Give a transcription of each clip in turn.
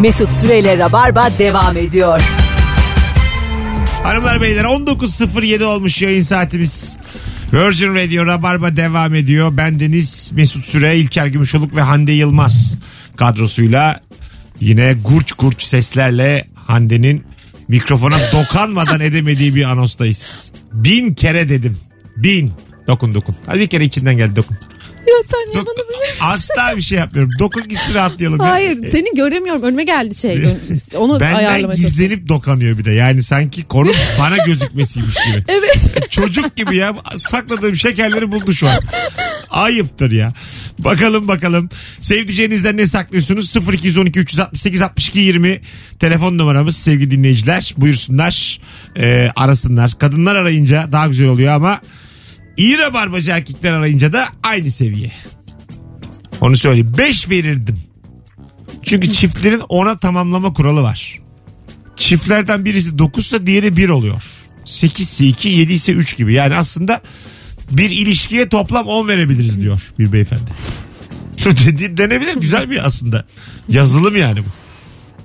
Mesut Süreyle Rabarba devam ediyor. Hanımlar beyler 19.07 olmuş yayın saatimiz. Virgin Radio Rabarba devam ediyor. Ben Deniz Mesut Süre, İlker Gümüşoluk ve Hande Yılmaz kadrosuyla yine gurç gurç seslerle Hande'nin mikrofona dokanmadan edemediği bir anonstayız. Bin kere dedim. Bin. Dokun dokun. Hadi bir kere içinden geldi dokun. Ya sen niye Dok- bana böyle... Asla bir şey yapmıyorum. Dokun gitsin rahatlayalım. ya. Hayır seni göremiyorum. Önüme geldi şey. Onu Benden ayarlamaya çalışıyorum. gizlenip dokanıyor bir de. Yani sanki konu bana gözükmesiymiş gibi. Evet. Çocuk gibi ya sakladığım şekerleri buldu şu an. Ayıptır ya. Bakalım bakalım. Sevdiceğinizden ne saklıyorsunuz? 0212 368 62 20 telefon numaramız sevgili dinleyiciler. Buyursunlar. Ee, arasınlar. Kadınlar arayınca daha güzel oluyor ama iyi rabarbacı erkekler arayınca da aynı seviye. Onu söyleyeyim. 5 verirdim. Çünkü çiftlerin ona tamamlama kuralı var. Çiftlerden birisi 9 ise diğeri 1 oluyor. 8 ise 2, 7 ise 3 gibi. Yani aslında bir ilişkiye toplam 10 verebiliriz diyor bir beyefendi. Denebilir güzel bir aslında. Yazılım yani bu.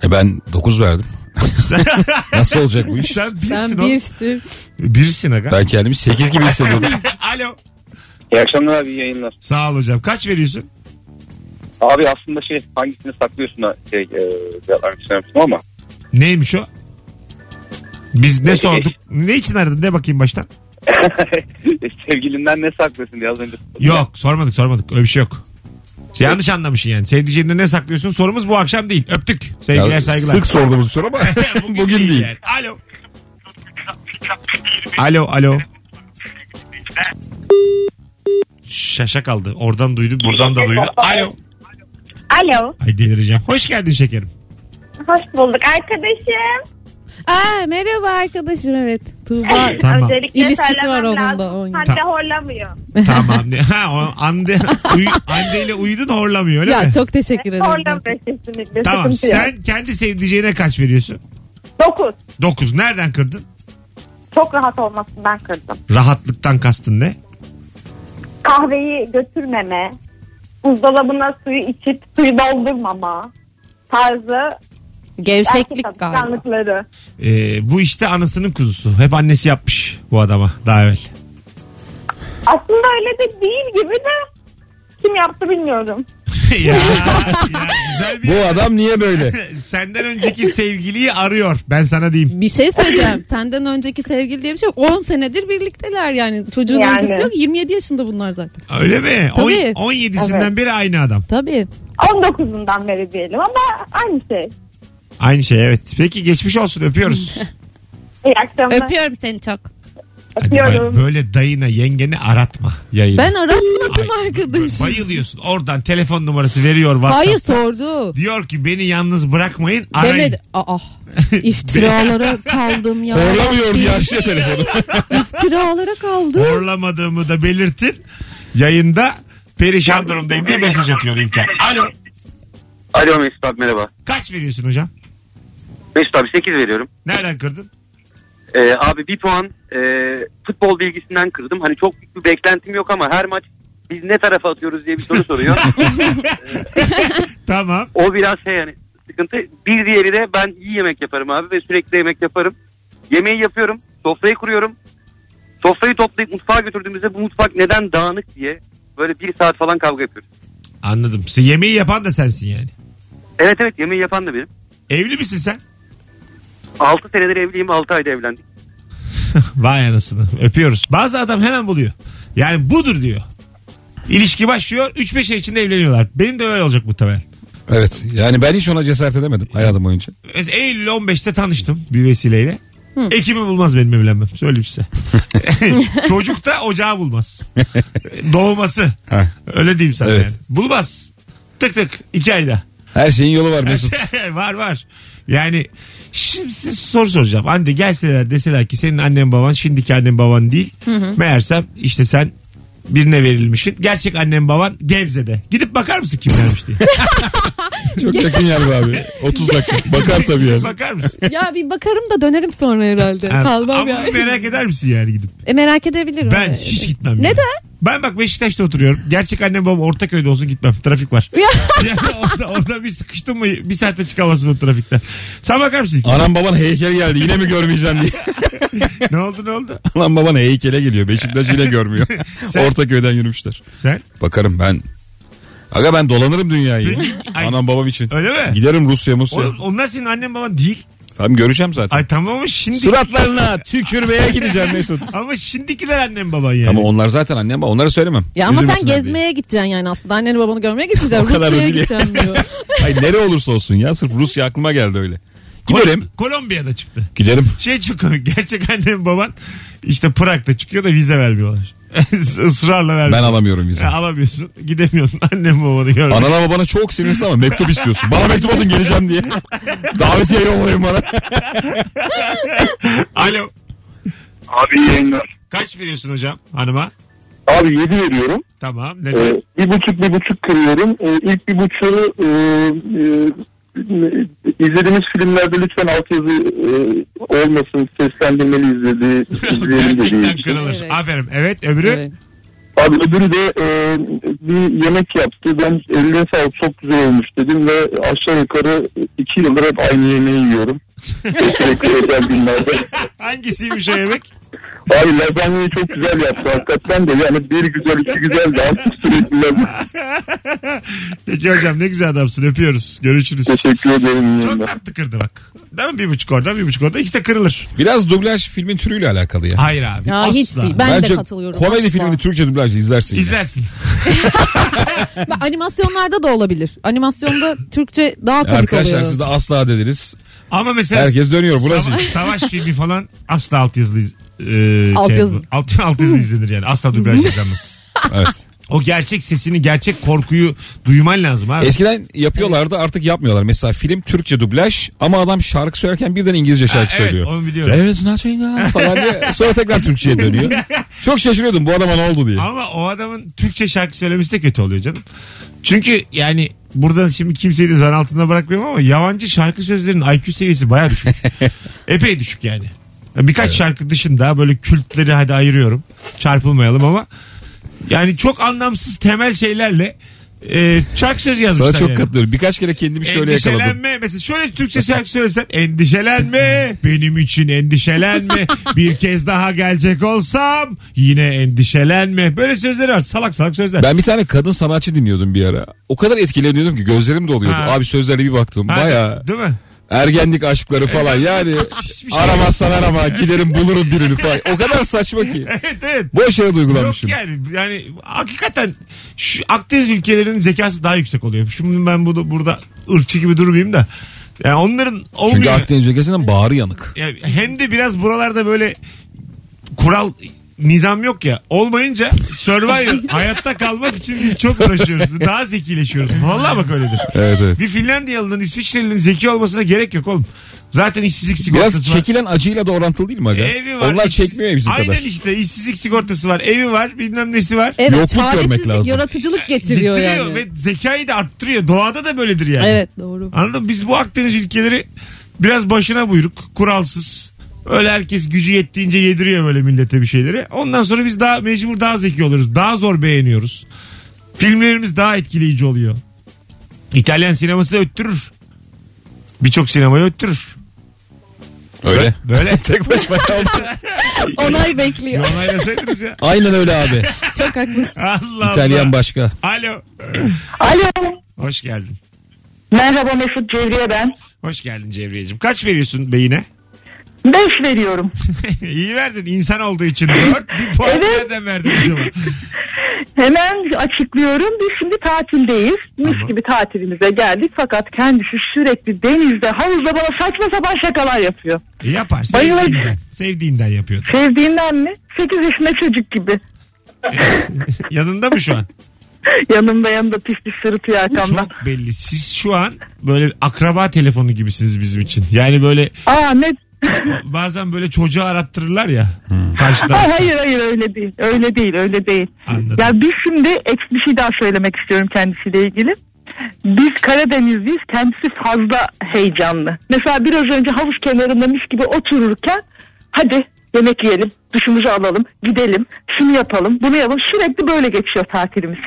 E ben 9 verdim. Nasıl olacak bu iş? sen birsin Sen o. birsin. Birsin aga. Ben kendimi 8 gibi hissediyordum. Alo. İyi akşamlar abi iyi yayınlar. Sağ ol hocam. Kaç veriyorsun? Abi aslında şey hangisini saklıyorsun da şey e, cevap vermek ama. Neymiş o? Biz ne sorduk? Ne için aradın? De bakayım baştan. Sevgilinden ne saklıyorsun diye az önce. Yok sormadık sormadık. Öyle bir şey yok. Yanlış anlamışsın yani. Sevdiceğinde ne saklıyorsun? Sorumuz bu akşam değil. Öptük. Sevgiler Ya, saygılar. Sık sorduğumuz soru ama bugün, değil. yani. Alo. Alo alo. Şaşa kaldı. Oradan duydu buradan da duydu. Alo. Alo. Ay delireceğim. Hoş geldin şekerim. Hoş bulduk arkadaşım. Aa, merhaba arkadaşım evet. Tuğba. Tamam. Öncelikle İlişkisi var onun da, onun. Hande Tamam. horlamıyor. tamam. Ha, o Ande, uy, Ande ile uyudun horlamıyor öyle ya mi? çok teşekkür ederim. Horlamıyor kesinlikle. Tamam Sıkıntı yok. sen kendi sevdiceğine kaç veriyorsun? Dokuz. 9. Nereden kırdın? Çok rahat olmasından kırdım. Rahatlıktan kastın ne? Kahveyi götürmeme. Buzdolabına suyu içip suyu doldurmama. Tarzı Gevşeklik erkek galiba. alışkanlıkları. Ee, bu işte anasının kuzusu. Hep annesi yapmış bu adama daha evvel. Aslında öyle de değil gibi de kim yaptı bilmiyorum. ya, ya güzel bir... Bu adam niye böyle? Senden önceki sevgiliyi arıyor. Ben sana diyeyim. Bir şey söyleyeceğim. Senden önceki sevgili diye bir şey yok. 10 senedir birlikteler yani. Çocuğun Yani. öncesi yok. 27 yaşında bunlar zaten. Öyle mi? Tabii. On- 17'sinden Evet. beri aynı adam. Tabii. 19'undan beri diyelim ama aynı şey. Aynı şey evet. Peki geçmiş olsun öpüyoruz. İyi akşamlar. Öpüyorum seni çok. Hadi Öpüyorum. böyle dayına yengeni aratma yayını. Ben aratmadım Ay, arkadaşım. Bayılıyorsun. Oradan telefon numarası veriyor WhatsApp'ta. Hayır sordu. Diyor ki beni yalnız bırakmayın arayın. Demedi. Aa. İftiralara kaldım ya. Horlamıyor diye açıyor telefonu. İftiralara kaldım. Horlamadığımı da belirtin. Yayında perişan durumdayım diye mesaj atıyor İlker. Alo. Alo Mesut abi merhaba. Kaç veriyorsun hocam? Mesut abi 8 veriyorum. Nereden kırdın? Ee, abi bir puan e, futbol bilgisinden kırdım. Hani çok büyük bir beklentim yok ama her maç biz ne tarafa atıyoruz diye bir soru soruyor. Tamam. o biraz şey yani sıkıntı. Bir diğeri de ben iyi yemek yaparım abi ve sürekli yemek yaparım. Yemeği yapıyorum. Sofrayı kuruyorum. Sofrayı toplayıp mutfağa götürdüğümüzde bu mutfak neden dağınık diye böyle bir saat falan kavga yapıyoruz. Anladım. Sen yemeği yapan da sensin yani. Evet evet yemeği yapan da benim. Evli misin sen? 6 senedir evliyim 6 ayda evlendik. Vay anasını. Öpüyoruz. Bazı adam hemen buluyor. Yani budur diyor. İlişki başlıyor. 3-5 ay içinde evleniyorlar. Benim de öyle olacak muhtemelen. Evet yani ben hiç ona cesaret edemedim hayatım boyunca. Mesela Eylül 15'te tanıştım bir vesileyle. Ekim'i bulmaz benim evlenmem. Söyleyeyim size. Çocuk da ocağı bulmaz. Doğması. Heh. Öyle diyeyim sana Evet. yani. Bulmaz. Tık tık. iki ayda. Her şeyin yolu var Mesut. var var. Yani şimdi size soru soracağım. Anne gelseler deseler ki senin annen baban şimdiki annen baban değil. Meğersem işte sen birine verilmişsin. Gerçek annen baban Gebze'de. Gidip bakar mısın kim vermiş diye. Çok yakın yer be abi. 30 dakika. Bakar tabii yani. bakar mısın? Ya bir bakarım da dönerim sonra herhalde. Ha, Kalmam ama yani. merak eder misin yani gidip? E, merak edebilirim. Ben hiç gitmem. yani. Neden? Ben bak Beşiktaş'ta oturuyorum. Gerçek annem babam Ortaköy'de olsun gitmem. Trafik var. yani orada, orada bir sıkıştın mı bir saatte çıkamazsın o trafikten. Sen bakar mısın? Anam baban heykel geldi yine mi görmeyeceğim diye. ne oldu ne oldu? Anam baban heykele geliyor. Beşiktaş yine görmüyor. Sen- Ortaköy'den yürümüşler. Sen? Bakarım ben. Aga ben dolanırım dünyayı. Peki, ay- Anam babam için. Öyle mi? Giderim Rusya Musya. Oğlum, onlar senin annen baban değil. Tamam göreceğim zaten. Ay tamam ama şimdi... Suratlarına tükürmeye gideceğim Mesut. Ama şimdikiler annem baban yani. Ama onlar zaten annem baba. Onları söylemem. Ya ama sen Üzülmesinler diye. gezmeye gideceksin yani aslında. Anneni babanı görmeye gitmeyeceksin. O kadar da Rusya'ya değil. gideceğim diyor. Ay nere olursa olsun ya. Sırf Rusya aklıma geldi öyle. Kol- Giderim. Kolombiya'da çıktı. Giderim. Şey çok komik. Gerçek annem baban işte Prag'da çıkıyor da vize vermiyorlar. Israrla vermiyor. Ben alamıyorum. Ya alamıyorsun. Gidemiyorsun. Annem babanı görmeye. Anana babana çok sinirsin ama mektup istiyorsun. Bana mektup atın geleceğim diye. Davetiye yollayın bana. Alo. Abi iyi yayınlar. Kaç veriyorsun hocam hanıma? Abi 7 veriyorum. Tamam. Neden? Ee, bir buçuk bir buçuk kırıyorum. Ee, ilk bir buçuğu e, e, izlediğimiz filmlerde lütfen altyazı e, olmasın seslendirmeli izledi, izleyelim dediği için. kırılır. Evet. Aferin. Evet öbürü? Evet. Abi öbürü de e, bir yemek yaptı. Ben eline sağlık çok güzel olmuş dedim ve aşağı yukarı iki yıldır hep aynı yemeği yiyorum. Sürekli özel günlerde. Hangisiymiş o yemek? Abi lazanyayı çok güzel yaptı hakikaten de yani bir güzel iki güzel de artık sürekli lazanya. Peki hocam ne güzel adamsın. Öpüyoruz. Görüşürüz. Teşekkür ederim. Çok tatlı kırdı bak. Değil mi? Bir buçuk oradan bir buçuk oradan. İkisi de kırılır. Biraz dublaj filmin türüyle alakalı ya. Hayır abi. Ya asla. hiç değil. Ben Bence de katılıyorum. komedi Asla. filmini Türkçe dublajla izlersin. ya. İzlersin. Animasyonlarda da olabilir. Animasyonda Türkçe daha komik Arkadaşlar oluyor. siz de asla dediniz. Ama mesela Herkes dönüyor. Bu nasıl? savaş, savaş filmi falan asla altyazılı iz- e, Alt şey, yazılı. alt, altyazılı izlenir yani. Asla dublaj izlenmez. Evet. O gerçek sesini, gerçek korkuyu duyman lazım abi. Eskiden yapıyorlardı artık yapmıyorlar. Mesela film Türkçe dublaj ama adam şarkı söylerken birden İngilizce şarkı evet, söylüyor. onu biliyorum. There is nothing else falan diye sonra tekrar Türkçe'ye dönüyor. Çok şaşırıyordum bu adama ne oldu diye. Ama o adamın Türkçe şarkı söylemesi de kötü oluyor canım. Çünkü yani burada şimdi kimseyi de zan altında bırakmıyorum ama yabancı şarkı sözlerinin IQ seviyesi baya düşük. Epey düşük yani. Birkaç şarkı dışında böyle kültleri hadi ayırıyorum. Çarpılmayalım ama yani çok anlamsız temel şeylerle e, şarkı sözü yazmışlar Sana çok yani. katılıyorum. Birkaç kere kendimi şöyle yakaladım. Endişelenme. Mesela şöyle Türkçe şarkı söylesen. Endişelenme. Benim için endişelenme. Bir kez daha gelecek olsam yine endişelenme. Böyle sözleri var. Salak salak sözler. Ben bir tane kadın sanatçı dinliyordum bir ara. O kadar etkileniyordum ki gözlerim doluyordu. Ha. Abi sözlerine bir baktım. Baya Değil mi? Ergenlik aşkları falan yani. Hiçbir şey Aramazsan arama giderim bulurum birini falan. O kadar saçma ki. Evet evet. Boş yere Yok duygulanmışım. yani yani hakikaten şu Akdeniz ülkelerinin zekası daha yüksek oluyor. Şimdi ben bunu burada ırkçı gibi durmayayım da. Yani onların olmuyor. Çünkü Akdeniz ülkesinin bağrı yanık. Yani hem de biraz buralarda böyle kural nizam yok ya. Olmayınca Survivor hayatta kalmak için biz çok uğraşıyoruz. Daha zekileşiyoruz. Vallahi bak öyledir. Evet evet. Bir Finlandiyalı'nın İsviçreli'nin zeki olmasına gerek yok oğlum. Zaten işsizlik sigortası Biraz var. çekilen acıyla da orantılı değil mi aga? Evi var. Onlar iş- çekmiyor ya bizim Aynen kadar. işte işsizlik sigortası var. Evi var bilmem nesi var. Evet Yokluk görmek çaresizlik, lazım. yaratıcılık getiriyor Getiriyor yani. Ve zekayı da arttırıyor. Doğada da böyledir yani. Evet doğru. Anladın mı? Biz bu Akdeniz ülkeleri biraz başına buyruk, kuralsız. Öyle herkes gücü yettiğince yediriyor böyle millete bir şeyleri. Ondan sonra biz daha mecbur daha zeki oluyoruz. Daha zor beğeniyoruz. Filmlerimiz daha etkileyici oluyor. İtalyan sineması öttürür. Birçok sinemayı öttürür. Öyle. Böyle. Tek başıma kaldım. Onay bekliyor. Onaylasaydınız ya. Aynen öyle abi. Çok haklısın. Allah İtalyan Allah. başka. Alo. Alo. Hoş geldin. Merhaba Mesut Cevriye ben. Hoş geldin Cevriyeciğim. Kaç veriyorsun beyine? 5 veriyorum. İyi verdin insan olduğu için. Dört bir puan Evet. nereden verdin acaba? Hemen açıklıyorum. Biz şimdi tatildeyiz. Mis Tamam. gibi tatilimize geldik. Fakat kendisi sürekli denizde havuzda bana saçma sapan şakalar yapıyor. E yapar. Bayılır. Sevdiğinden. Sevdiğinden yapıyor. Sevdiğinden mi? 8 yaşında çocuk gibi. Yanında mı şu an? Yanımda yanımda pis pis sırıtıyor arkamdan. Çok belli. Siz şu an böyle akraba telefonu gibisiniz bizim için. Yani böyle Aa ne? Bazen böyle çocuğu arattırırlar ya. Karşıdan. Aa, hayır hayır öyle değil. Öyle değil öyle değil. Anladım. Ya biz şimdi ek bir şey daha söylemek istiyorum kendisiyle ilgili. Biz Karadenizliyiz. Kendisi fazla heyecanlı. Mesela biraz önce havuz kenarında mis gibi otururken hadi yemek yiyelim, duşumuzu alalım, gidelim, şunu yapalım, bunu yapalım. Sürekli böyle geçiyor tatilimiz.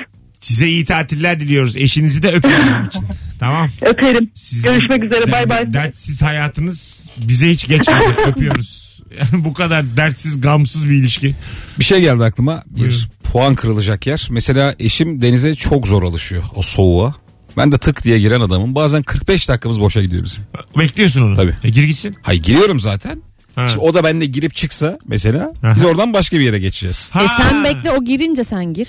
Size iyi tatiller diliyoruz. Eşinizi de öpüyoruz bizim için. Tamam. Öperim. Sizin Görüşmek üzere. Bay bay. Dertsiz hayatınız bize hiç geçmedi. Öpüyoruz. Yani bu kadar dertsiz, gamsız bir ilişki. Bir şey geldi aklıma. Bir Buyurun. puan kırılacak yer. Mesela eşim denize çok zor alışıyor o soğuğa. Ben de tık diye giren adamım. Bazen 45 dakikamız boşa gidiyor bizim. Bekliyorsun onu. Tabii. E, gir gitsin. Hayır giriyorum zaten. Ha. Şimdi o da benimle girip çıksa mesela biz Aha. oradan başka bir yere geçeceğiz. E Ha. sen bekle o girince sen gir.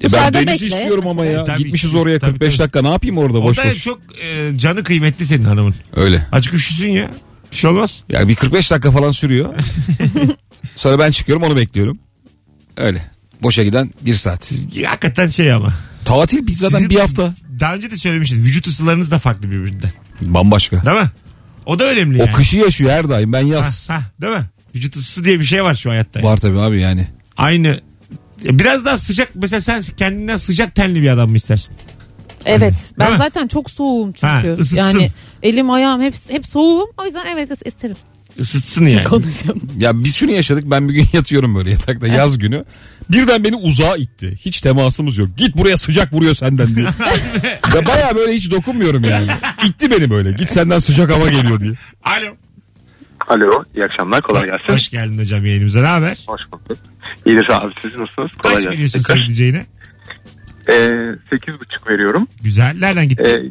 E ben Dışarıda deniz bekle. istiyorum ama ya. Tabii, Gitmişiz oraya tabii, 45 tabii. dakika ne yapayım orada O boş da boş. çok e, canı kıymetli senin hanımın. Öyle. Açık üşüsün ya. Bir şey olmaz. Ya bir 45 dakika falan sürüyor. Sonra ben çıkıyorum onu bekliyorum. Öyle. Boşa giden bir saat. Ya, Hakikaten şey ama. Tatil biz zaten Sizin- bir hafta. Daha önce de söylemiştin. Vücut ısılarınız da farklı birbirinden. Bambaşka. Değil mi? O da önemli O yani. kışı yaşıyor her daim ben Ha, yaz. ha, değil mi? Vücut ısısı diye bir şey var şu hayatta. Var tabii abi yani. Aynı. Biraz daha sıcak. Mesela sen kendinden sıcak tenli bir adam mı istersin? Evet. Değil Ben mi? zaten çok soğuğum Ha, çünkü. ısıtsın. yani elim ayağım hep hep soğuğum. O yüzden evet isterim. Isıtsın yani. Konuşalım. Ya biz şunu yaşadık ben bir gün yatıyorum böyle yatakta yaz günü. Birden beni uzağa itti. Hiç temasımız yok. Git buraya sıcak vuruyor senden diye. Ve baya böyle hiç dokunmuyorum yani. İtti beni böyle. Git senden sıcak hava geliyor diye. Alo. Alo iyi akşamlar kolay gelsin. Hoş geldin hocam yayınımıza. Ne haber? Hoş bulduk. İyidir abi siz nasılsınız? Kolay Kaç gelsin. veriyorsun tekrar. sevdiceğine? Ee, 8,5 veriyorum. Güzel. Nereden gitti? Ee,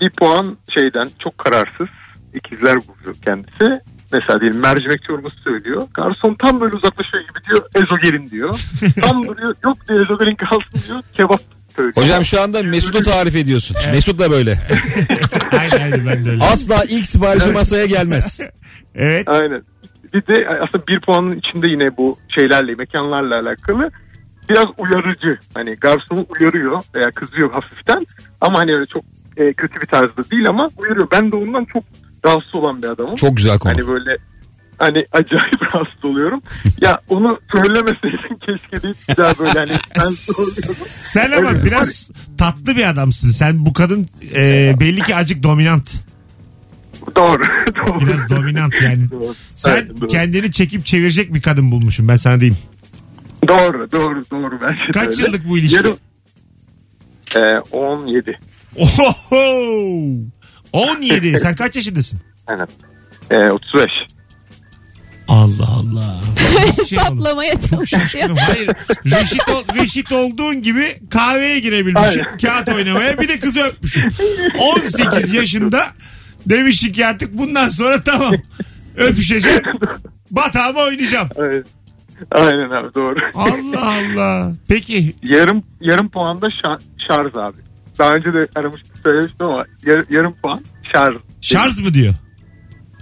bir puan şeyden çok kararsız. İkizler buluyor kendisi. Mesela diyelim mercimek çorbası söylüyor. Garson tam böyle uzaklaşıyor gibi diyor. Ezogelin diyor. tam duruyor. Yok diyor ezogelin kalsın diyor. Kebap söylüyor. Hocam şu anda Mesut'u tarif ediyorsun. Mesut da böyle. aynen aynen ben de öyle. Asla ilk siparişi masaya gelmez. Evet. Aynen. Bir de aslında bir puanın içinde yine bu şeylerle, mekanlarla alakalı biraz uyarıcı. Hani garsonu uyarıyor veya kızıyor hafiften. Ama hani öyle çok e, kötü bir tarzda değil ama uyarıyor. Ben de ondan çok rahatsız olan bir adamım. Çok güzel konu. Hani böyle hani acayip rahatsız oluyorum. ya onu söylemeseydin keşke deyip bir daha böyle hani ben. Sen ama Evet. biraz tatlı bir adamsın. Sen bu kadın e, belli ki acık dominant. Doğru. doğru. Biraz dominant yani. Doğru. Sen Evet, doğru. kendini çekip çevirecek bir kadın bulmuşsun ben sana diyeyim. Doğru doğru doğru bence Kaç öyle. yıllık bu ilişki? Yarım, e, 17. Oho! 17. Sen kaç yaşındasın? Aynen. E, 35. Allah Allah. Şey? Patlamaya Çok çalışıyor. Hayır. Reşit, ol- reşit olduğun gibi kahveye girebilmişsin. Kağıt oynamaya bir de kızı öpmüşsün. 18 yaşında demiştik ki artık bundan sonra tamam. Öpüşeceğim. Batağıma oynayacağım. Evet. Aynen abi doğru. Allah Allah. Peki yarım yarım puan da şa- şarj abi. Daha önce de aramıştım söylemiştim ama yar- yarım puan şarj. şarj mı diyor?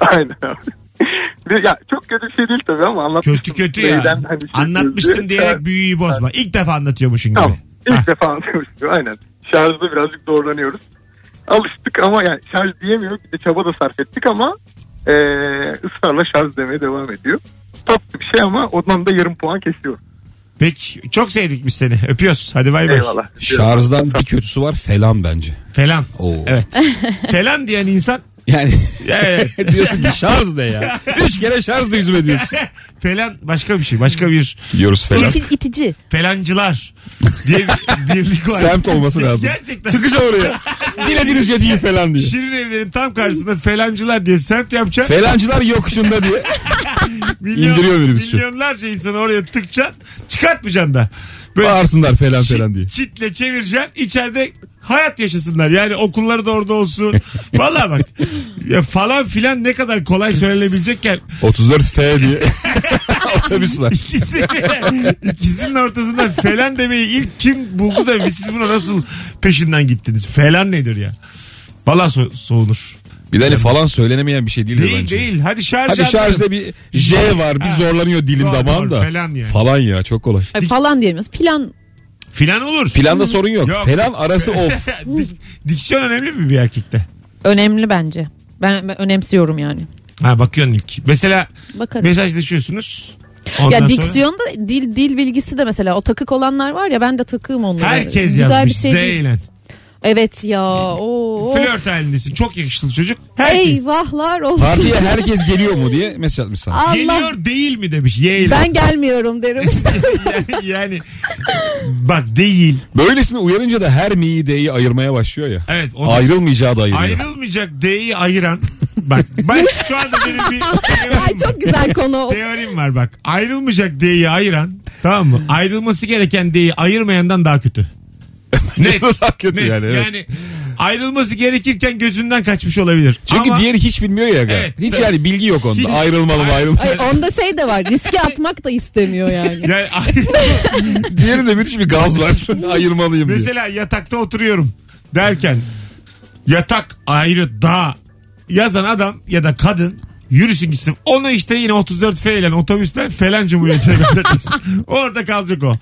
Aynen abi. Ya çok kötü bir şey değil tabii ama anlatmıştım. Kötü kötü ya. Neyden hani şey Anlatmışsın sözü. diyerek büyüyü bozma. İlk defa anlatıyormuşsun gibi. Tamam. İlk Hah. defa anlatmıştım aynen. Şarjda birazcık zorlanıyoruz. Alıştık ama yani şarj diyemiyoruz. Bir de çaba da sarf ettik ama e, ısrarla şarj demeye devam ediyor. Tatlı bir şey ama ondan da yarım puan kesiyor. Peki çok sevdik biz seni. Öpüyoruz. Hadi bay bay. Eyvallah. Şarjdan bir kötüsü var falan bence. Falan. Oo. Evet. Falan diyen insan Yani evet. diyorsun ki şarj ne ya? Üç kere şarj da yüzüme diyorsun. falan başka bir şey. Başka bir Gidiyoruz falan. İti- itici. felancılar diye bir birlik var. Semt olması lazım. Gerçekten. Çıkacağım oraya. Diledinizce değil falan diye. Şirin evlerin tam karşısında felancılar diye semt yapacak. Felancılar yokuşunda diye. indiriyor minibüsçü. Milyonlarca insanı oraya tıkacaksın. Çıkartmayacaksın da. Böyle Bağırsınlar falan çit- falan diye. Çitle çevireceksin. içeride hayat yaşasınlar. Yani okulları da orada olsun. Vallahi bak. Ya falan filan ne kadar kolay söylenebilecekken 34 F diye. Otobüs var. ikisi, ikisinin ortasında falan demeyi ilk kim buldu da siz buna nasıl peşinden gittiniz? Falan nedir ya? Valla so- soğunur. Bir de hani falan söylenemeyen bir şey değil, Değil bence. değil. Hadi şarj Hadi şarjda bir J var bir Ha. zorlanıyor dilim Doğru, damağım doğru, da. falan yani. Falan ya çok kolay. Ay, falan diyemiyoruz. Plan Filan olur. Filanda sorun yok. Yok. Falan arası off. Dik- diksiyon önemli mi bir erkekte? önemli bence. Ben, ben önemsiyorum yani. Ha bakıyorsun ilk. Mesela Bakarım. mesajlaşıyorsunuz. Ondan ya sonra diksiyonda dil dil bilgisi de mesela o takık olanlar var ya ben de takığım onlara. herkes Güzel yazmış. bir şey değil. Zeylen. Evet ya. Oo. Flört halindesin. Çok yakışıklı çocuk. Herkes. Eyvahlar olsun. Partiye herkes geliyor mu diye mesaj atmış sana. Allah. Geliyor değil mi demiş. Y ile. Ben gelmiyorum derim işte. yani, yani bak değil. Böylesine uyarınca da her mi'yi D'yi ayırmaya başlıyor ya. Evet. o- Ayrılmayacağı da ayırıyor. Ayrılmayacak D'yi ayıran. Bak ben şu anda benim bir Ay çok güzel konu. Teorim var bak. Ayrılmayacak D'yi ayıran tamam mı? Ayrılması gereken D'yi ayırmayandan daha kötü. Net. Daha kötü net. yani, evet. Yani ayrılması gerekirken gözünden kaçmış olabilir. Çünkü Ama diğeri hiç bilmiyor ya. Evet, hiç yani bilgi yok onda. Hiç- Ayrılmalı mı Ay- ayrılmalı. Ay onda şey de var. Riske atmak da istemiyor yani. yani Diğerinde müthiş bir gaz var. Ayırmalıyım diye. mesela yatakta oturuyorum derken yatak ayrı da yazan adam ya da kadın yürüsün gitsin. Onu işte yine 34 F ile otobüsler falan cumhuriyetine göndereceksin. Orada kalacak o.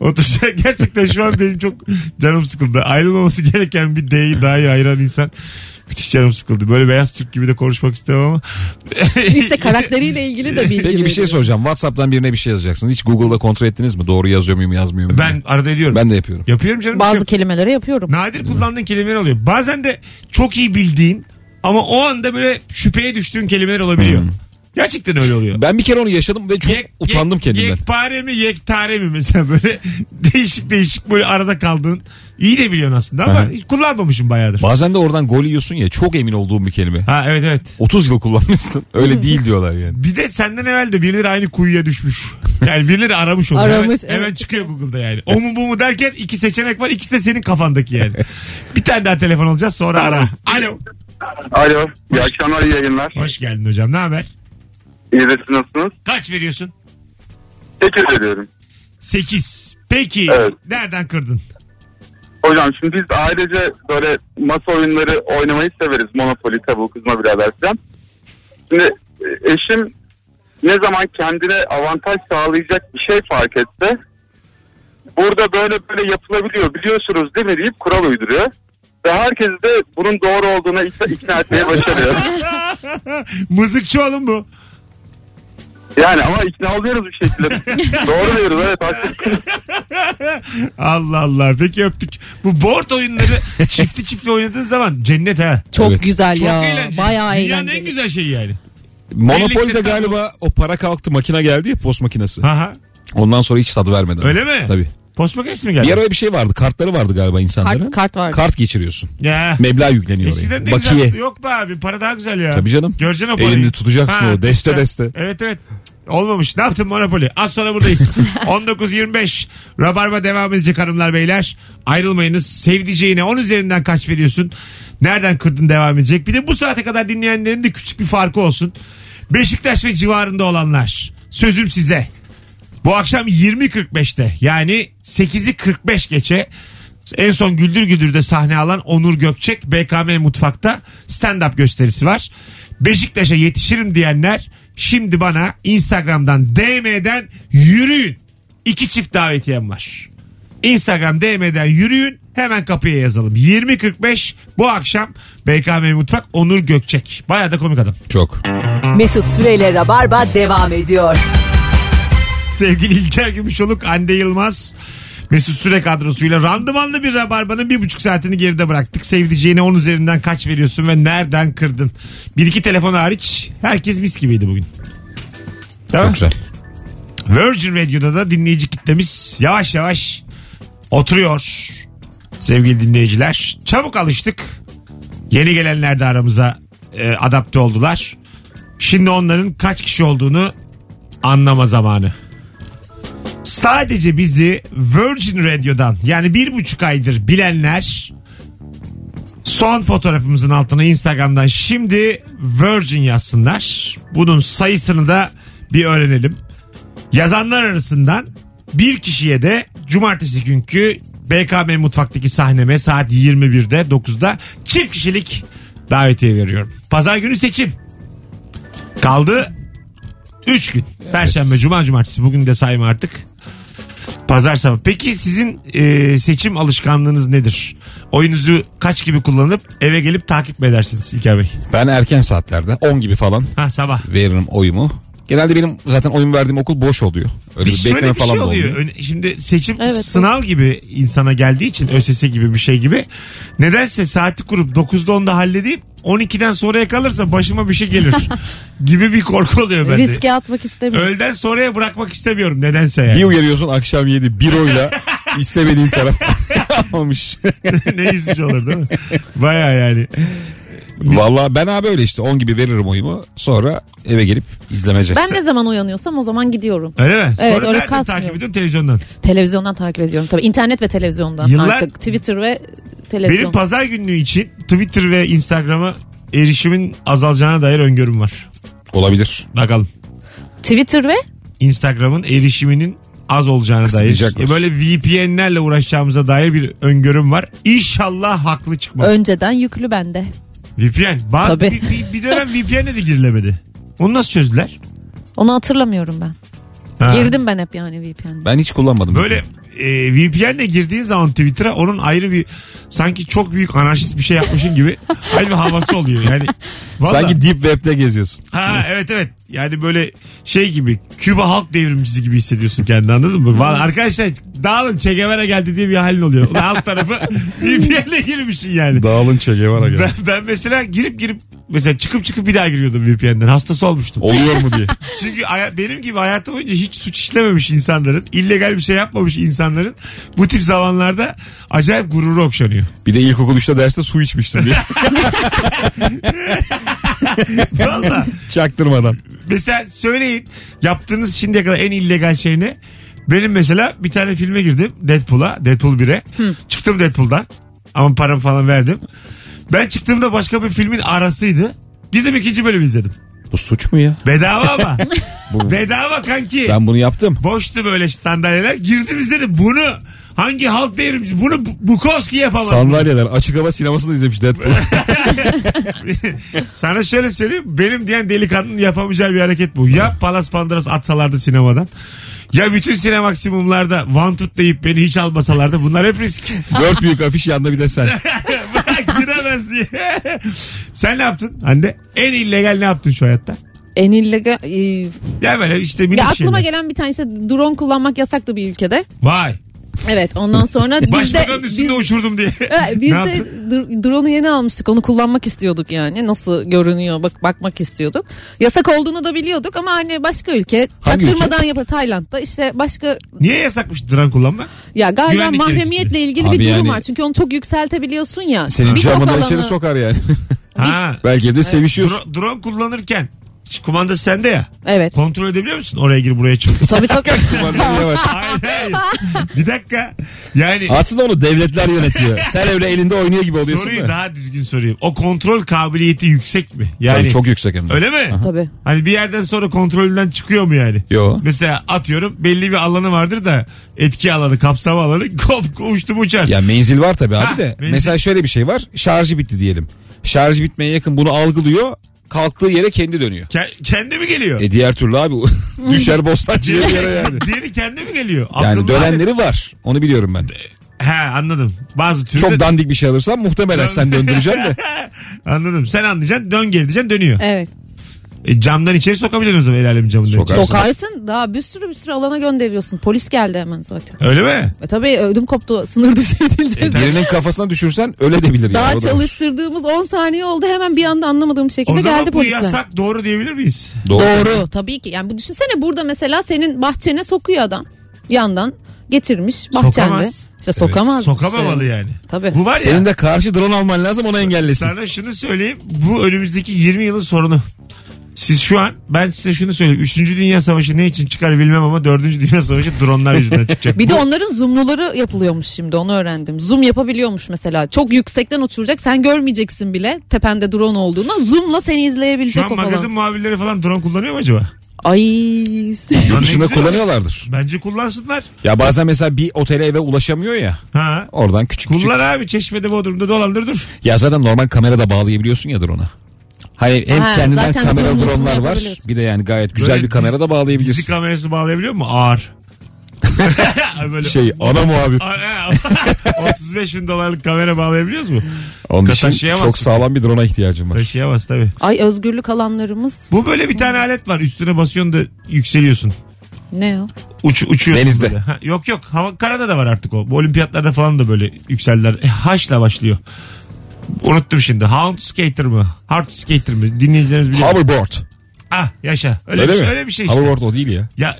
Oturacak. Gerçekten şu an benim çok canım sıkıldı. Ayrılmaması gereken bir D'yi daha iyi ayıran insan. Müthiş canım sıkıldı. Böyle beyaz Türk gibi de konuşmak istemem ama. İşte karakteriyle ilgili de bilgi Peki bir şey soracağım. Whatsapp'tan birine bir şey yazacaksınız. Hiç Google'da kontrol ettiniz mi? Doğru yazıyor muyum yazmıyor muyum? Ben arada ediyorum. ben de yapıyorum. Yapıyorum canım. şey Bazı yok. kelimeleri yapıyorum. Nadir kullandığın kelimeler oluyor. Bazen de çok iyi bildiğin ama o anda böyle şüpheye düştüğün kelimeler olabiliyor. Gerçekten öyle oluyor. Ben bir kere onu yaşadım ve çok Yek- utandım yek- kendimden. Yekpare mi yektare mi mesela böyle değişik değişik böyle arada kaldığın iyi de biliyorsun aslında ama Aha. hiç kullanmamışım bayağıdır. Bazen de oradan gol yiyorsun ya çok emin olduğum bir kelime. Ha evet evet. 30 yıl kullanmışsın. Öyle değil diyorlar yani. Bir de senden evvel de birileri aynı kuyuya düşmüş. Yani birileri aramış onu. Aramış, hemen, hemen evet. çıkıyor Google'da yani. O mu bu mu derken iki seçenek var. İkisi de senin kafandaki yani. bir tane daha telefon alacağız sonra ara. Alo. Alo. İyi akşamlar iyi yayınlar. Hoş geldin hocam. Ne haber? İyi de siz nasılsınız? Kaç veriyorsun? Teşekkür ediyorum. 8. Peki Evet. nereden kırdın? Hocam şimdi biz ailece böyle masa oyunları oynamayı severiz. Monopoly, tabu, kızma birader falan. Şimdi e, eşim ne zaman kendine avantaj sağlayacak bir şey fark etse burada böyle böyle yapılabiliyor biliyorsunuz değil mi deyip kural uyduruyor. Ve herkes de bunun doğru olduğuna ikna, ikna etmeye başarıyor. Mızıkçı oğlum bu. Yani ama ikna oluyoruz bir şekilde. doğru diyoruz evet haklısın. Allah Allah. Peki öptük. Bu board oyunları çiftli çiftli oynadığın zaman cennet ha. Çok Evet. güzel Çok ya. eğlenceli. Bayağı Dünyanın eğlenceli. en güzel şeyi yani. Monopoly'de Birlikte galiba o para kalktı makine geldi ya post makinesi. Aha. Ondan sonra hiç tadı vermedi. Öyle mi? Tabii. Post makinesi mi geldi? Bir ara bir şey vardı. Kartları vardı galiba insanların. Kart, kart var. Kart geçiriyorsun. Ya. Meblağ yükleniyor Eskiden oraya. Bakiye. güzel. Yok be abi para daha güzel ya. Tabii canım. Göreceksin o parayı. Elini tutacaksın o, deste tutacaksın. deste. Evet evet. Olmamış. Ne yaptın Monopoly? Az sonra buradayız. 19.25. Rabarba devam edecek hanımlar beyler. Ayrılmayınız. Sevdiceğine 10 üzerinden kaç veriyorsun? Nereden kırdın devam edecek? Bir de bu saate kadar dinleyenlerin de küçük bir farkı olsun. Beşiktaş ve civarında olanlar. Sözüm size. Bu akşam 20.45'te yani 8'i 45 geçe en son Güldür Güldür'de sahne alan Onur Gökçek BKM Mutfak'ta stand-up gösterisi var. Beşiktaş'a yetişirim diyenler şimdi bana Instagram'dan DM'den yürüyün. İki çift davetiyem var. Instagram DM'den yürüyün hemen kapıya yazalım. 20.45 bu akşam BKM Mutfak Onur Gökçek. Bayağı da komik adam. Çok. Mesut Süreyle Rabarba devam ediyor. Sevgili İlker Gümüşoluk, Hande Yılmaz, Mesut Süre kadrosuyla randımanlı bir rabarbanın bir buçuk saatini geride bıraktık. Sevdiceğine 10 üzerinden kaç veriyorsun ve nereden kırdın? Bir iki telefon hariç herkes mis gibiydi bugün. Mi? Çok güzel. Virgin Radio'da da dinleyici kitlemiz yavaş yavaş oturuyor. Sevgili dinleyiciler. Çabuk alıştık. Yeni gelenler de aramıza e, adapte oldular. Şimdi onların kaç kişi olduğunu anlama zamanı. Sadece bizi Virgin Radio'dan yani bir buçuk aydır bilenler son fotoğrafımızın altına Instagram'dan şimdi Virgin yazsınlar. Bunun sayısını da bir öğrenelim. Yazanlar arasından bir kişiye de cumartesi günkü BKM mutfaktaki sahneme saat 21'de 9'da çift kişilik davetiye veriyorum. Pazar günü seçim. Kaldı 3 gün. Perşembe, cuma, cumartesi. Bugün de sayma artık. Pazar sabah. Peki sizin e, seçim alışkanlığınız nedir? Oyunuzu kaç gibi kullanıp eve gelip takip mi edersiniz İlker Bey? Ben erken saatlerde 10 gibi falan Ha sabah. veririm oyumu. Genelde benim zaten oyun verdiğim okul boş oluyor. Öyle Bir bir şöyle bekleme bir şey falan da oluyor. olmuyor. Şimdi seçim Evet, sınav gibi insana geldiği için ÖSS gibi bir şey gibi. Nedense saati kurup 9'da 10'da halledeyim 12'den sonraya kalırsa başıma bir şey gelir gibi bir korku oluyor bende. Riske atmak istemiyorum. Öğleden sonraya bırakmak istemiyorum nedense yani. Bir uyarıyorsun akşam 7 bir oyla istemediğin taraf almamış. ne üzücü olur değil mi? Baya yani. Vallahi ben abi öyle işte 10 gibi veririm oyumu sonra eve gelip izlemece. Ben ne zaman uyanıyorsam o zaman gidiyorum. Öyle mi? Evet, Sonra öyle nereden takip ediyorsun televizyondan? Televizyondan takip ediyorum tabii. İnternet ve televizyondan Yıllar- artık. Twitter ve televizyon. Benim pazar günlüğü için Twitter ve Instagram'a erişimin azalacağına dair öngörüm var. Olabilir. Bakalım. Twitter ve Instagram'ın erişiminin az olacağına dair. Kısıtlayacaklar. Ya Böyle VPN'lerle uğraşacağımıza dair bir öngörüm var. İnşallah haklı çıkmaz. önceden yüklü bende. VPN. Bazı Tabii. bir, bir, bir dönem VPN'e de girilemedi. Onu nasıl çözdüler? Onu hatırlamıyorum ben. Ha. Girdim ben hep yani VPN'de. Ben hiç kullanmadım. Böyle e, VPN'le girdiğin zaman Twitter'a onun ayrı bir sanki çok büyük anarşist bir şey yapmışın gibi ayrı bir havası oluyor. Yani vallahi- Sanki deep web'de geziyorsun. Ha evet evet. Yani böyle şey gibi Küba halk devrimcisi gibi hissediyorsun kendini anladın mı? Vallahi arkadaşlar dağılın Che Guevara geldi diye bir halin oluyor. Ulan alt tarafı VPN'le girmişsin yani. Dağılın çege var Ben, ben mesela girip girip mesela çıkıp çıkıp bir daha giriyordum VPN'den. Hastası olmuştum. Oluyor mu diye. Çünkü benim gibi hayatım boyunca hiç suç işlememiş insanların, illegal bir şey yapmamış insanların bu tip zamanlarda acayip gururu okşanıyor. Bir de ilkokul 3'te derste su içmiştim diye. Valla. Çaktırmadan. Mesela söyleyin yaptığınız şimdiye kadar en illegal şey ne? Benim mesela bir tane filme girdim Deadpool'a. Deadpool 1'e. Çıktım Deadpool'dan. Ama paramı falan verdim. Ben çıktığımda başka bir filmin arasıydı. Girdim ikinci bölüm izledim. Bu suç mu ya? Bedava ama. Bu- Bedava kanki. Ben bunu yaptım. Boştu böyle sandalyeler. Girdim izledim. Bunu hangi halk devrimcisi? Bunu Bu- Bukowski yapamaz. Sandalyeler açık hava sinemasında izlemiş Deadpool. Sana şöyle söyleyeyim. Benim diyen delikanlının yapamayacağı bir hareket bu. Ya Palas Pandoras atsalardı sinemadan. Ya bütün sinemaksimumlarda wanted deyip beni hiç almasalardı. Bunlar hep risk. Dört büyük afiş yanında bir de sen. Giremez diye. Sen ne yaptın Hande? En illegal ne yaptın şu hayatta? En illegal... e, Ya böyle işte minik Ya aklıma şeyler. gelen bir tane işte drone kullanmak yasaktı bir ülkede. Vay. Evet ondan sonra biz de, Başbakanın üstünde biz, uçurdum diye. Evet, biz Ne de yaptın? dr- drone'u yeni almıştık. Onu kullanmak istiyorduk yani. Nasıl görünüyor bak bakmak istiyorduk. Yasak olduğunu da biliyorduk ama hani başka ülke Hangi çaktırmadan yapar Tayland'da işte başka Niye yasakmış drone kullanmak? ya galiba Güvenlik mahremiyetle ilgili Abi bir durum yani- var. Çünkü onu çok yükseltebiliyorsun ya. Senin Birçok camından alanı- içeri sokar yani. Ha. Belki de sevişiyorsun. Dro- drone kullanırken kumanda sende ya. Evet. Kontrol edebiliyor musun? Oraya gir buraya çık. Tabii tabii. Hayır hayır. Bir dakika. Yani Aslında onu devletler yönetiyor. Sen öyle elinde oynuyor gibi oluyorsun soruyu da. daha düzgün sorayım. O kontrol kabiliyeti yüksek mi? Yani Tabii çok yüksek hem de. Öyle mi? tabii. Hani bir yerden sonra kontrolden çıkıyor mu yani? Yo. Mesela atıyorum belli bir alanı vardır da etki alanı, kapsama alanı kop uçtu mu uçar. Ya menzil var tabii abi Ha, de. menzil. Mesela şöyle bir şey var. Şarjı bitti diyelim. Şarj bitmeye yakın bunu algılıyor. Kalktığı yere kendi dönüyor. Ke- kendi mi geliyor? E diğer türlü abi düşer bostancıya bir yere yani. Diğeri kendi mi geliyor? Yani Akıllı dönenleri var. Onu biliyorum ben. He anladım. Bazı türlü. Çok dandik bir şey alırsan muhtemelen sen döndüreceksin de. Anladım. Sen anlayacaksın dön geri diyeceksin dönüyor. Evet. E, camdan içeri sokabiliyorsun o zaman el alemin camından Sokar. içeri. Sokarsın daha bir sürü bir sürü alana gönderiyorsun. Polis geldi hemen zaten. Öyle mi? E tabii ödüm koptu sınır dışı edileceğiz. Birinin kafasına düşürsen öyle de bilir yani. Daha O da var. çalıştırdığımız 10 saniye oldu hemen bir anda anlamadığım O şekilde zaman geldi bu polisler. yasak doğru diyebilir miyiz? Doğru. Doğru tabii ki. Yani bu düşünsene burada mesela senin bahçene sokuyor adam. Yandan getirmiş bahçende. Sokamaz. İşte sokamaz. Sokamamalı işte. yani. Tabii. Bu var ya. Senin de karşı drone alman lazım onu engellesin. Sana şunu söyleyeyim. Bu önümüzdeki 20 yılın sorunu. Siz şu an ben size şunu söyleyeyim. Üçüncü Dünya Savaşı ne için çıkar bilmem ama dördüncü Dünya Savaşı dronlar yüzünden çıkacak. Bir de onların zoomluları yapılıyormuş şimdi onu öğrendim. Zoom yapabiliyormuş mesela. Çok yüksekten uçuracak sen görmeyeceksin bile tepende drone olduğunu. Zoomla seni şu izleyebilecek an o magazin falan. muhabirleri falan drone kullanıyor mu acaba? Ay. Yurt dışında kullanıyorlardır. Bence kullansınlar. Ya bazen mesela bir otele eve ulaşamıyor ya. Ha. Oradan küçük küçük. Kullan abi çeşmede bodrumda dolandır dur. Ya zaten normal kamera da bağlayabiliyorsun ya drone'a. Hani hem Ha, kendinden zaten kamera drone'lar var. Bir de yani gayet güzel Böyle bir kamera da Dizi bağlayabilirsin. kamerası bağlayabiliyor mu? Ağır. Böyle Şey ana muhabir. Ana- 35 bin dolarlık kamera bağlayabiliyoruz mu? Onun için Taşıyamazsın. çok sağlam bir drone'a ihtiyacım var. Taşıyamaz tabii. Ay özgürlük alanlarımız Bu böyle bir tane alet var. Üstüne basıyorsun da yükseliyorsun. ne o? Uç, uçuyorsun Denizde. böyle. Ha, yok yok. Hava, karada da var artık o. Bu olimpiyatlarda falan da böyle yükseldiler. E, H'la başlıyor. Unuttum şimdi. Hound Skater mı? Hard Skater mi? Dinleyicilerimiz biliyor. Hoverboard. Ah yaşa. Öyle, Öyle bir, mi? şey, öyle bir şey işte. Hoverboard o değil ya. Ya,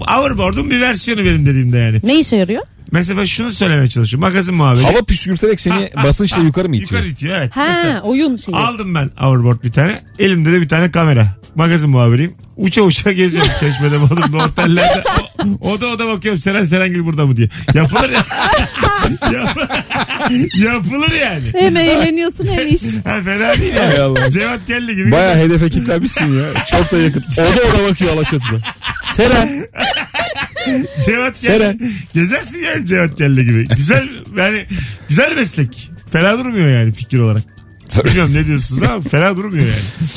hoverboard'un bir versiyonu benim dediğimde yani. Ne işe yarıyor? Mesela şunu söylemeye çalışıyorum. Magazin muhabiri. Hava püskürterek seni basınçla yukarı mı itiyor? Yukarı itiyor evet. Ha Mesela oyun şeyi. aldım ben hoverboard bir tane. Elimde de bir tane kamera. Magazin muhabiriyim. Uça uça geziyorum çeşmede Bodrum'da otellerde. O, da o da bakıyorum Seren Serengil burada mı diye. Yapılır ya. Yap- Yapılır yani. Hem eğleniyorsun hem iş. Ha, fena değil Hay yani. Allah. Cevat Kelly gibi. Baya hedefe kilitlenmişsin ya. Çok da yakın. O da ona bakıyor Alaçatı'da. Seren. Cevat Seren. Kelly. Gezersin yani Cevat Kelly gibi. Güzel yani güzel meslek. Fena durmuyor yani fikir olarak. Bilmiyorum ne diyorsunuz ama fena durmuyor yani.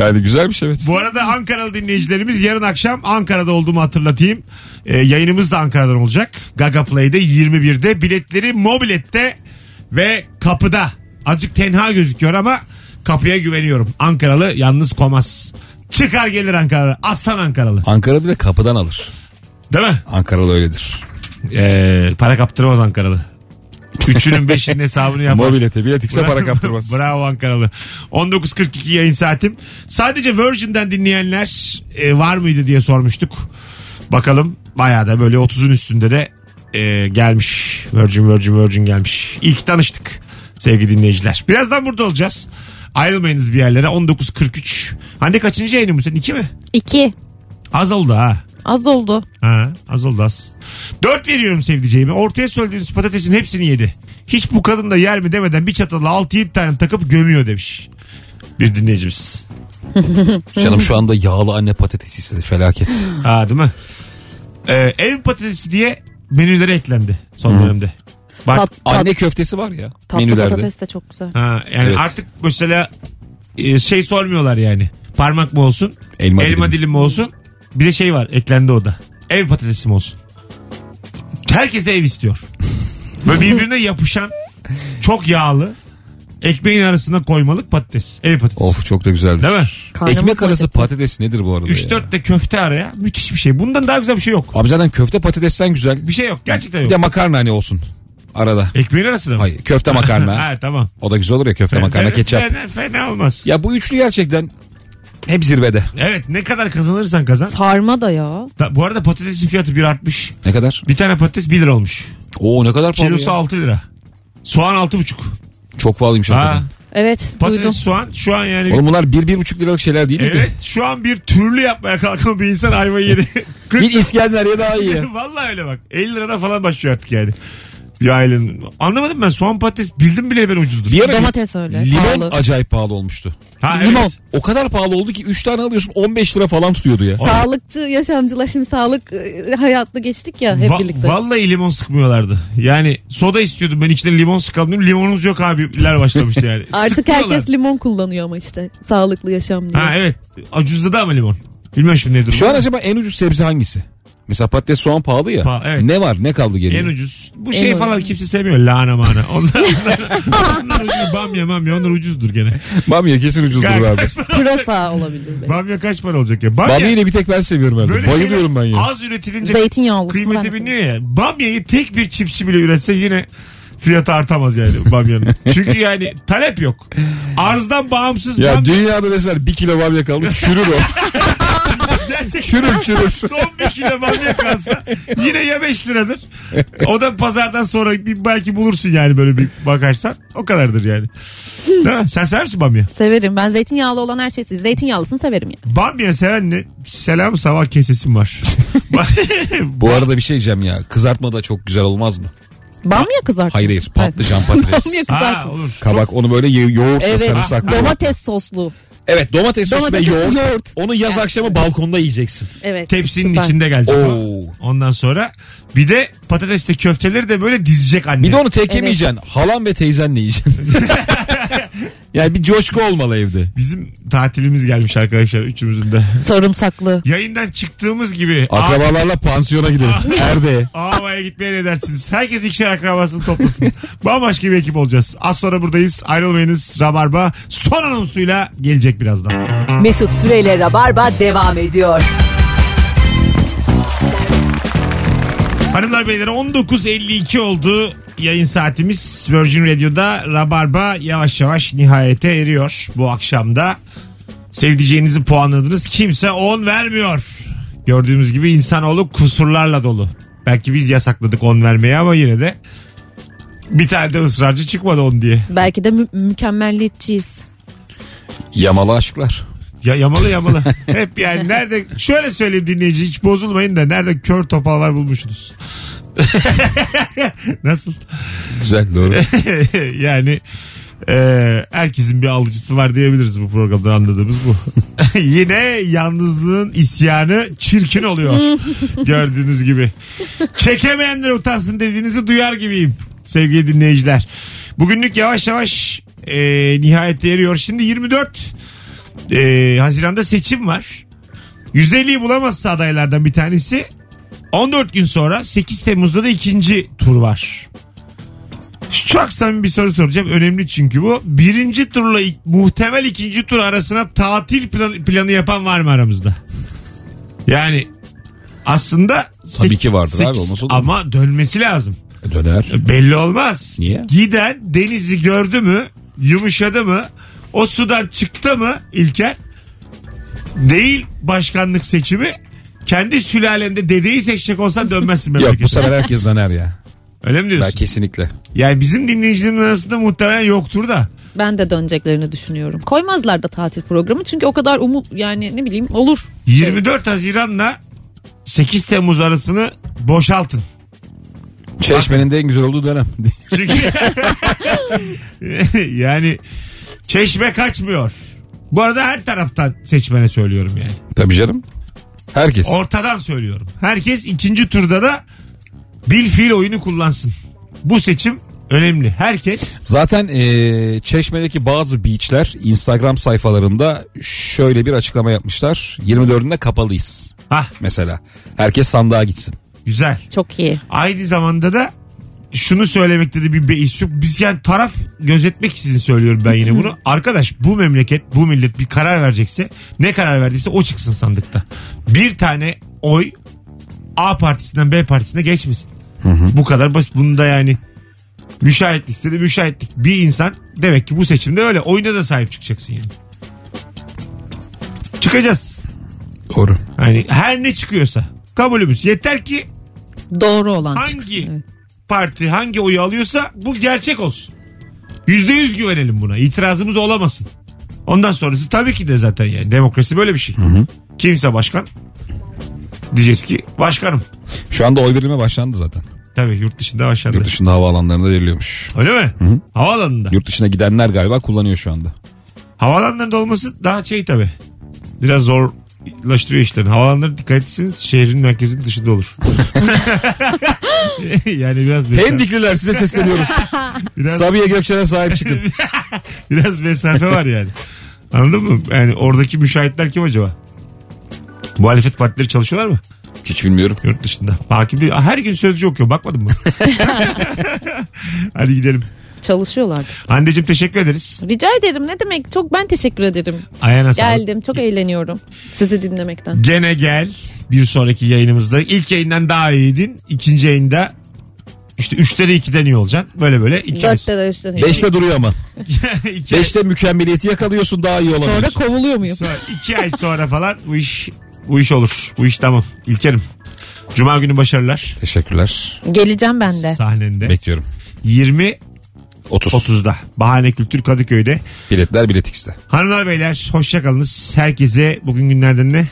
Yani güzel bir şey evet. Bu arada Ankaralı dinleyicilerimiz yarın akşam Ankara'da olduğumu hatırlatayım. Ee, yayınımız da Ankara'dan olacak. Gaga Play'de 21'de. Biletleri mobilette ve kapıda. Azıcık tenha gözüküyor ama kapıya güveniyorum. Ankaralı yalnız komaz. Çıkar gelir Ankaralı. Aslan Ankaralı. Ankara bir de kapıdan alır. Değil mi? Ankaralı öyledir. Ee, para kaptıramaz Ankaralı. Üçünün beşinin hesabını yapar. Mobilete bilet X'e para kaptırmaz. Bravo Ankaralı. 19.42 yayın saatim. Sadece Virgin'den dinleyenler e, var mıydı diye sormuştuk. Bakalım bayağı da böyle 30'un üstünde de e, gelmiş. Virgin Virgin Virgin gelmiş. Ki tanıştık sevgili dinleyiciler. Birazdan burada olacağız. Ayrılmayınız bir yerlere. 19.43. Hande kaçıncı yayının bu senin? İki mi? İki. Az oldu ha. Az oldu. Ha, az oldu az. Dört veriyorum sevdiceğime. Ortaya söylediğiniz patatesin hepsini yedi. Hiç bu kadın da yer mi demeden bir çatalla 6-7 tane takıp gömüyor demiş. Bir dinleyicimiz. Canım şu anda yağlı anne patatesi istedi felaket. Ha değil mi? Ee, ev patatesi diye menülere eklendi son dönemde. Bak, Tat, tat, Anne köftesi var ya tatlı menülerde. patates de çok güzel. ha, yani Evet. artık mesela e, şey sormuyorlar yani. Parmak mı olsun? Elma elma dilim. dilim mi olsun? Bir de şey var eklendi o da. Ev patatesi mi olsun? Herkes de ev istiyor. Böyle birbirine yapışan çok yağlı ekmeğin arasına koymalık patates. Ev patatesi. Of çok da güzeldir. Değil mi? Karnımız Ekmek arası patates nedir bu arada 3-4 de köfte araya müthiş bir şey. Bundan daha güzel bir şey yok. Abi zaten köfte patatesten güzel. Bir şey yok. Gerçekten Bir yok. de makarna hani olsun arada. Ekmeğin arasına mı? Hayır köfte makarna. ha tamam. o da güzel olur ya köfte makarna Fena- ketçap. Fena, fena olmaz. Ya bu üçlü gerçekten hep zirvede. Evet ne kadar kazanırsan kazan. Sarma da ya. Ta- bu arada patatesin fiyatı bir artmış. Ne kadar? Bir tane patates 1 lira olmuş. Oo ne kadar pahalı Kilosu ya. 6 lira. Soğan 6,5. Çok pahalıymış Ha, hakikaten. Evet patates duydum. soğan şu an yani. Oğlum bunlar bir, bir buçuk liralık şeyler değil miydi? evet şu an bir türlü yapmaya kalkan bir insan ayvayı yedi. 40 Bir İskender ya daha iyi. Vallahi öyle bak. 50 lirada falan başlıyor artık yani. Bir ailenin. Anlamadım ben soğan patates bildim bile ben ucuzdur. Bir ara Domates öyle. limon pahalı. acayip pahalı olmuştu. Ha, limon. evet. O kadar pahalı oldu ki 3 tane alıyorsun 15 lira falan tutuyordu ya. Sağlıkçı yaşamcılar şimdi sağlık e, hayatlı geçtik ya hep Va- birlikte. vallahi limon sıkmıyorlardı. Yani soda istiyordum ben içine limon sıkalım dedim. Limonumuz yok abiler başlamıştı yani. Artık Sıkmıyorlar. herkes limon kullanıyor ama işte sağlıklı yaşam diye. Ha evet. Ucuzladı ama limon. Bilmiyorum şimdi ne durum. Şu an acaba en ucuz sebze hangisi? Mesela patates soğan pahalı ya. Pa- evet. Ne var ne kaldı geriye? En ucuz. Bu En şey ucuz. falan kimse sevmiyor. Lahana mahana. Onlar, onlar, onlar ucuz. Bamya mamya onlar ucuzdur gene. Bamya kesin ucuzdur Ka- abi. Pırasa olabilir belki. bamya kaç para olacak ya? Bamya, Bamyayı bir tek ben seviyorum herhalde. Bayılıyorum ben şeyler ya. Az üretilince Zeytinyağlısı kıymeti ben de biniyor ya. Bamyayı tek bir çiftçi bile üretse yine fiyatı artamaz yani bamyanın. Çünkü yani talep yok. Arzdan bağımsız Ya bamya- dünyada deseler bir kilo bamya kaldı çürür o. Gerçekten çürür çürür. Son bir kilo bamya kalsa yine ya 5 liradır. O da pazardan sonra bir belki bulursun yani böyle bir bakarsan. O kadardır yani. Değil mi? Sen sever misin bamya? Severim. Ben zeytinyağlı olan her şeyi Zeytinyağlısını severim yani. Bamya seven ne? Selam sabah kesesim var. Bu arada bir şey diyeceğim ya. Kızartma da çok güzel olmaz mı? Bamya kızartma. Hayır hayır patlıcan patates. Bamya ha kızartma. olur. Kabak onu böyle yo- yoğurtla Evet. sarımsakla. Domates soslu. Evet domates sosu ve Domates, yoğurt. yoğurt. Onu yaz akşamı balkonda yiyeceksin. Evet. Tepsinin süper. içinde gelecek. Oo. Ondan sonra bir de patatesli köfteleri de böyle dizecek anne. Bir de onu tek Evet. yemeyeceksin. Halan ve teyzenle yiyeceksin. Yani bir coşku olmalı evde. Bizim tatilimiz gelmiş arkadaşlar üçümüzün de. Sarımsaklı. Yayından çıktığımız gibi Akrabalarla pansiyona gidelim. Nerede? Ağabey'e gitmeye ne dersiniz? Herkes ikişer akrabasını toplasın. Bambaşka bir ekip olacağız. Az sonra buradayız. Ayrılmayınız. Rabarba son anonsuyla gelecek birazdan. Mesut Süreyle Rabarba devam ediyor. Hanımlar beyler 19.52 oldu yayın saatimiz. Virgin Radio'da Rabarba yavaş yavaş nihayete eriyor bu akşamda. Sevdiceğinizi puanladınız. Kimse 10 vermiyor. Gördüğümüz gibi insanoğlu kusurlarla dolu. Belki biz yasakladık 10 vermeyi ama yine de bir tane de ısrarcı çıkmadı 10 diye. Belki de mü- mükemmelliyetçiyiz. Yamalı aşklar. Ya yamalı yamalı. Hep yani nerede şöyle söyleyeyim dinleyici hiç bozulmayın da nerede kör topallar bulmuşsunuz. Nasıl? Güzel doğru. yani e, herkesin bir alıcısı var diyebiliriz bu programda anladığımız bu. Yine yalnızlığın isyanı çirkin oluyor. Gördüğünüz gibi. Çekemeyenler utansın dediğinizi duyar gibiyim sevgili dinleyiciler. Bugünlük yavaş yavaş e, nihayete eriyor. Şimdi 24 e, Haziran'da seçim var. 150'yi bulamazsa adaylardan bir tanesi 14 gün sonra 8 Temmuz'da da ikinci tur var. Çok samimi bir soru soracağım. Önemli çünkü bu. Birinci turla ik- muhtemel ikinci tur arasına tatil plan- planı yapan var mı aramızda? Yani aslında Tabii sek- ki vardır abi, olmaz olur mu? Ama dönmesi lazım. Döner. Belli olmaz. Niye? Giden denizi gördü mü, yumuşadı mı, o sudan çıktı mı İlker? Değil başkanlık seçimi. Kendi sülalende dedeyi seçecek olsan dönmezsin Yok memlekete. bu sefer herkes döner ya. Öyle mi diyorsun? Ben kesinlikle. Yani bizim dinleyicilerin arasında muhtemelen yoktur da. Ben de döneceklerini düşünüyorum. Koymazlar da tatil programı çünkü o kadar umut yani ne bileyim olur. 24 Haziran'la 8 Temmuz arasını boşaltın. Çeşmenin de en güzel olduğu dönem. Çünkü yani çeşme kaçmıyor. Bu arada her taraftan seçmene söylüyorum yani. Tabii canım. Herkes. Ortadan söylüyorum. Herkes ikinci turda da bil fiil oyunu kullansın. Bu seçim önemli. Herkes Zaten eee, Çeşme'deki bazı beachler Instagram sayfalarında şöyle bir açıklama yapmışlar. 24'ünde kapalıyız ha mesela. Herkes sandığa gitsin. güzel. Çok iyi. Aynı zamanda da şunu söylemekte de bir beis yok. Biz yani taraf gözetmek için söylüyorum ben yine bunu. Arkadaş bu memleket bu millet bir karar verecekse ne karar verdiyse o çıksın sandıkta. Bir tane oy A partisinden B partisine geçmesin. Bu kadar basit. Bunu da yani müşahitlik istedi müşahitlik. Bir insan demek ki bu seçimde öyle. Oyuna da sahip çıkacaksın yani. Çıkacağız. Doğru. Hani her ne çıkıyorsa kabulümüz. Yeter ki Doğru olan Hangi? çıksın. Evet. Parti hangi oyu alıyorsa bu gerçek olsun. Yüzde yüz güvenelim buna. İtirazımız olamasın. Ondan sonrası tabii ki de zaten yani. Demokrasi böyle bir şey. Kimse başkan. Diyeceğiz ki başkanım. Şu anda oy verilme başlandı zaten. Tabii yurt dışında başladı. Yurt dışında havaalanlarında veriliyormuş. Öyle mi? Havaalanında. Yurt dışına gidenler galiba kullanıyor şu anda. Havaalanlarında olması daha şey tabii. Biraz zorlaştırıyor işlerini. Havaalanları dikkat etseniz şehrin merkezinin dışında olur. yani biraz mesafe, Pendikliler size sesleniyoruz. biraz, Sabiha Gökçen'e sahip çıkın. biraz mesafe var yani. Anladın mı? Yani oradaki müşahitler kim acaba? Muhalefet partileri çalışıyorlar mı? Hiç bilmiyorum. Yurt dışında. Hakim değil. Her gün sözcü okuyor. Bakmadın mı? Hadi gidelim. Çalışıyorlardır. Hande'cim teşekkür ederiz. Rica ederim ne demek çok ben teşekkür ederim. Ayağına sağlık. Geldim çok eğleniyorum sizi dinlemekten. Gene gel bir sonraki yayınımızda. İlk yayından daha iyiydin. İkinci yayında işte üçte de ikiden iyi olacaksın. Böyle böyle. iki Dörtte de üçte de. Beşte duruyor ama. iki, ay, Beşte mükemmeliyeti yakalıyorsun daha iyi Sonra olabiliyorsun. kovuluyor muyum? sonra, iki ay sonra falan bu iş bu iş olur. Bu iş tamam. İlkerim. Cuma günü başarılar. Teşekkürler. Geleceğim ben de. Sahnende. Bekliyorum. 20 30. 30'da. Bahane Kültür Kadıköy'de. Biletler Bilet X'te. Hanımlar beyler hoşçakalınız. Herkese bugün günlerden ne?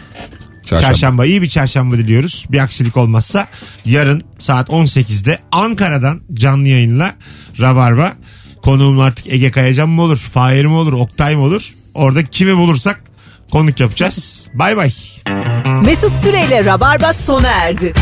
Çarşamba. Çarşamba. İyi bir çarşamba diliyoruz. Bir aksilik olmazsa yarın saat 18'de Ankara'dan canlı yayınla Rabarba. Konuğum artık Ege Kayacan mı olur? Fahir mi olur? Oktay mı olur? Orada kimi bulursak konuk yapacağız. Bay bay. Mesut Süreyle Rabarba sona erdi.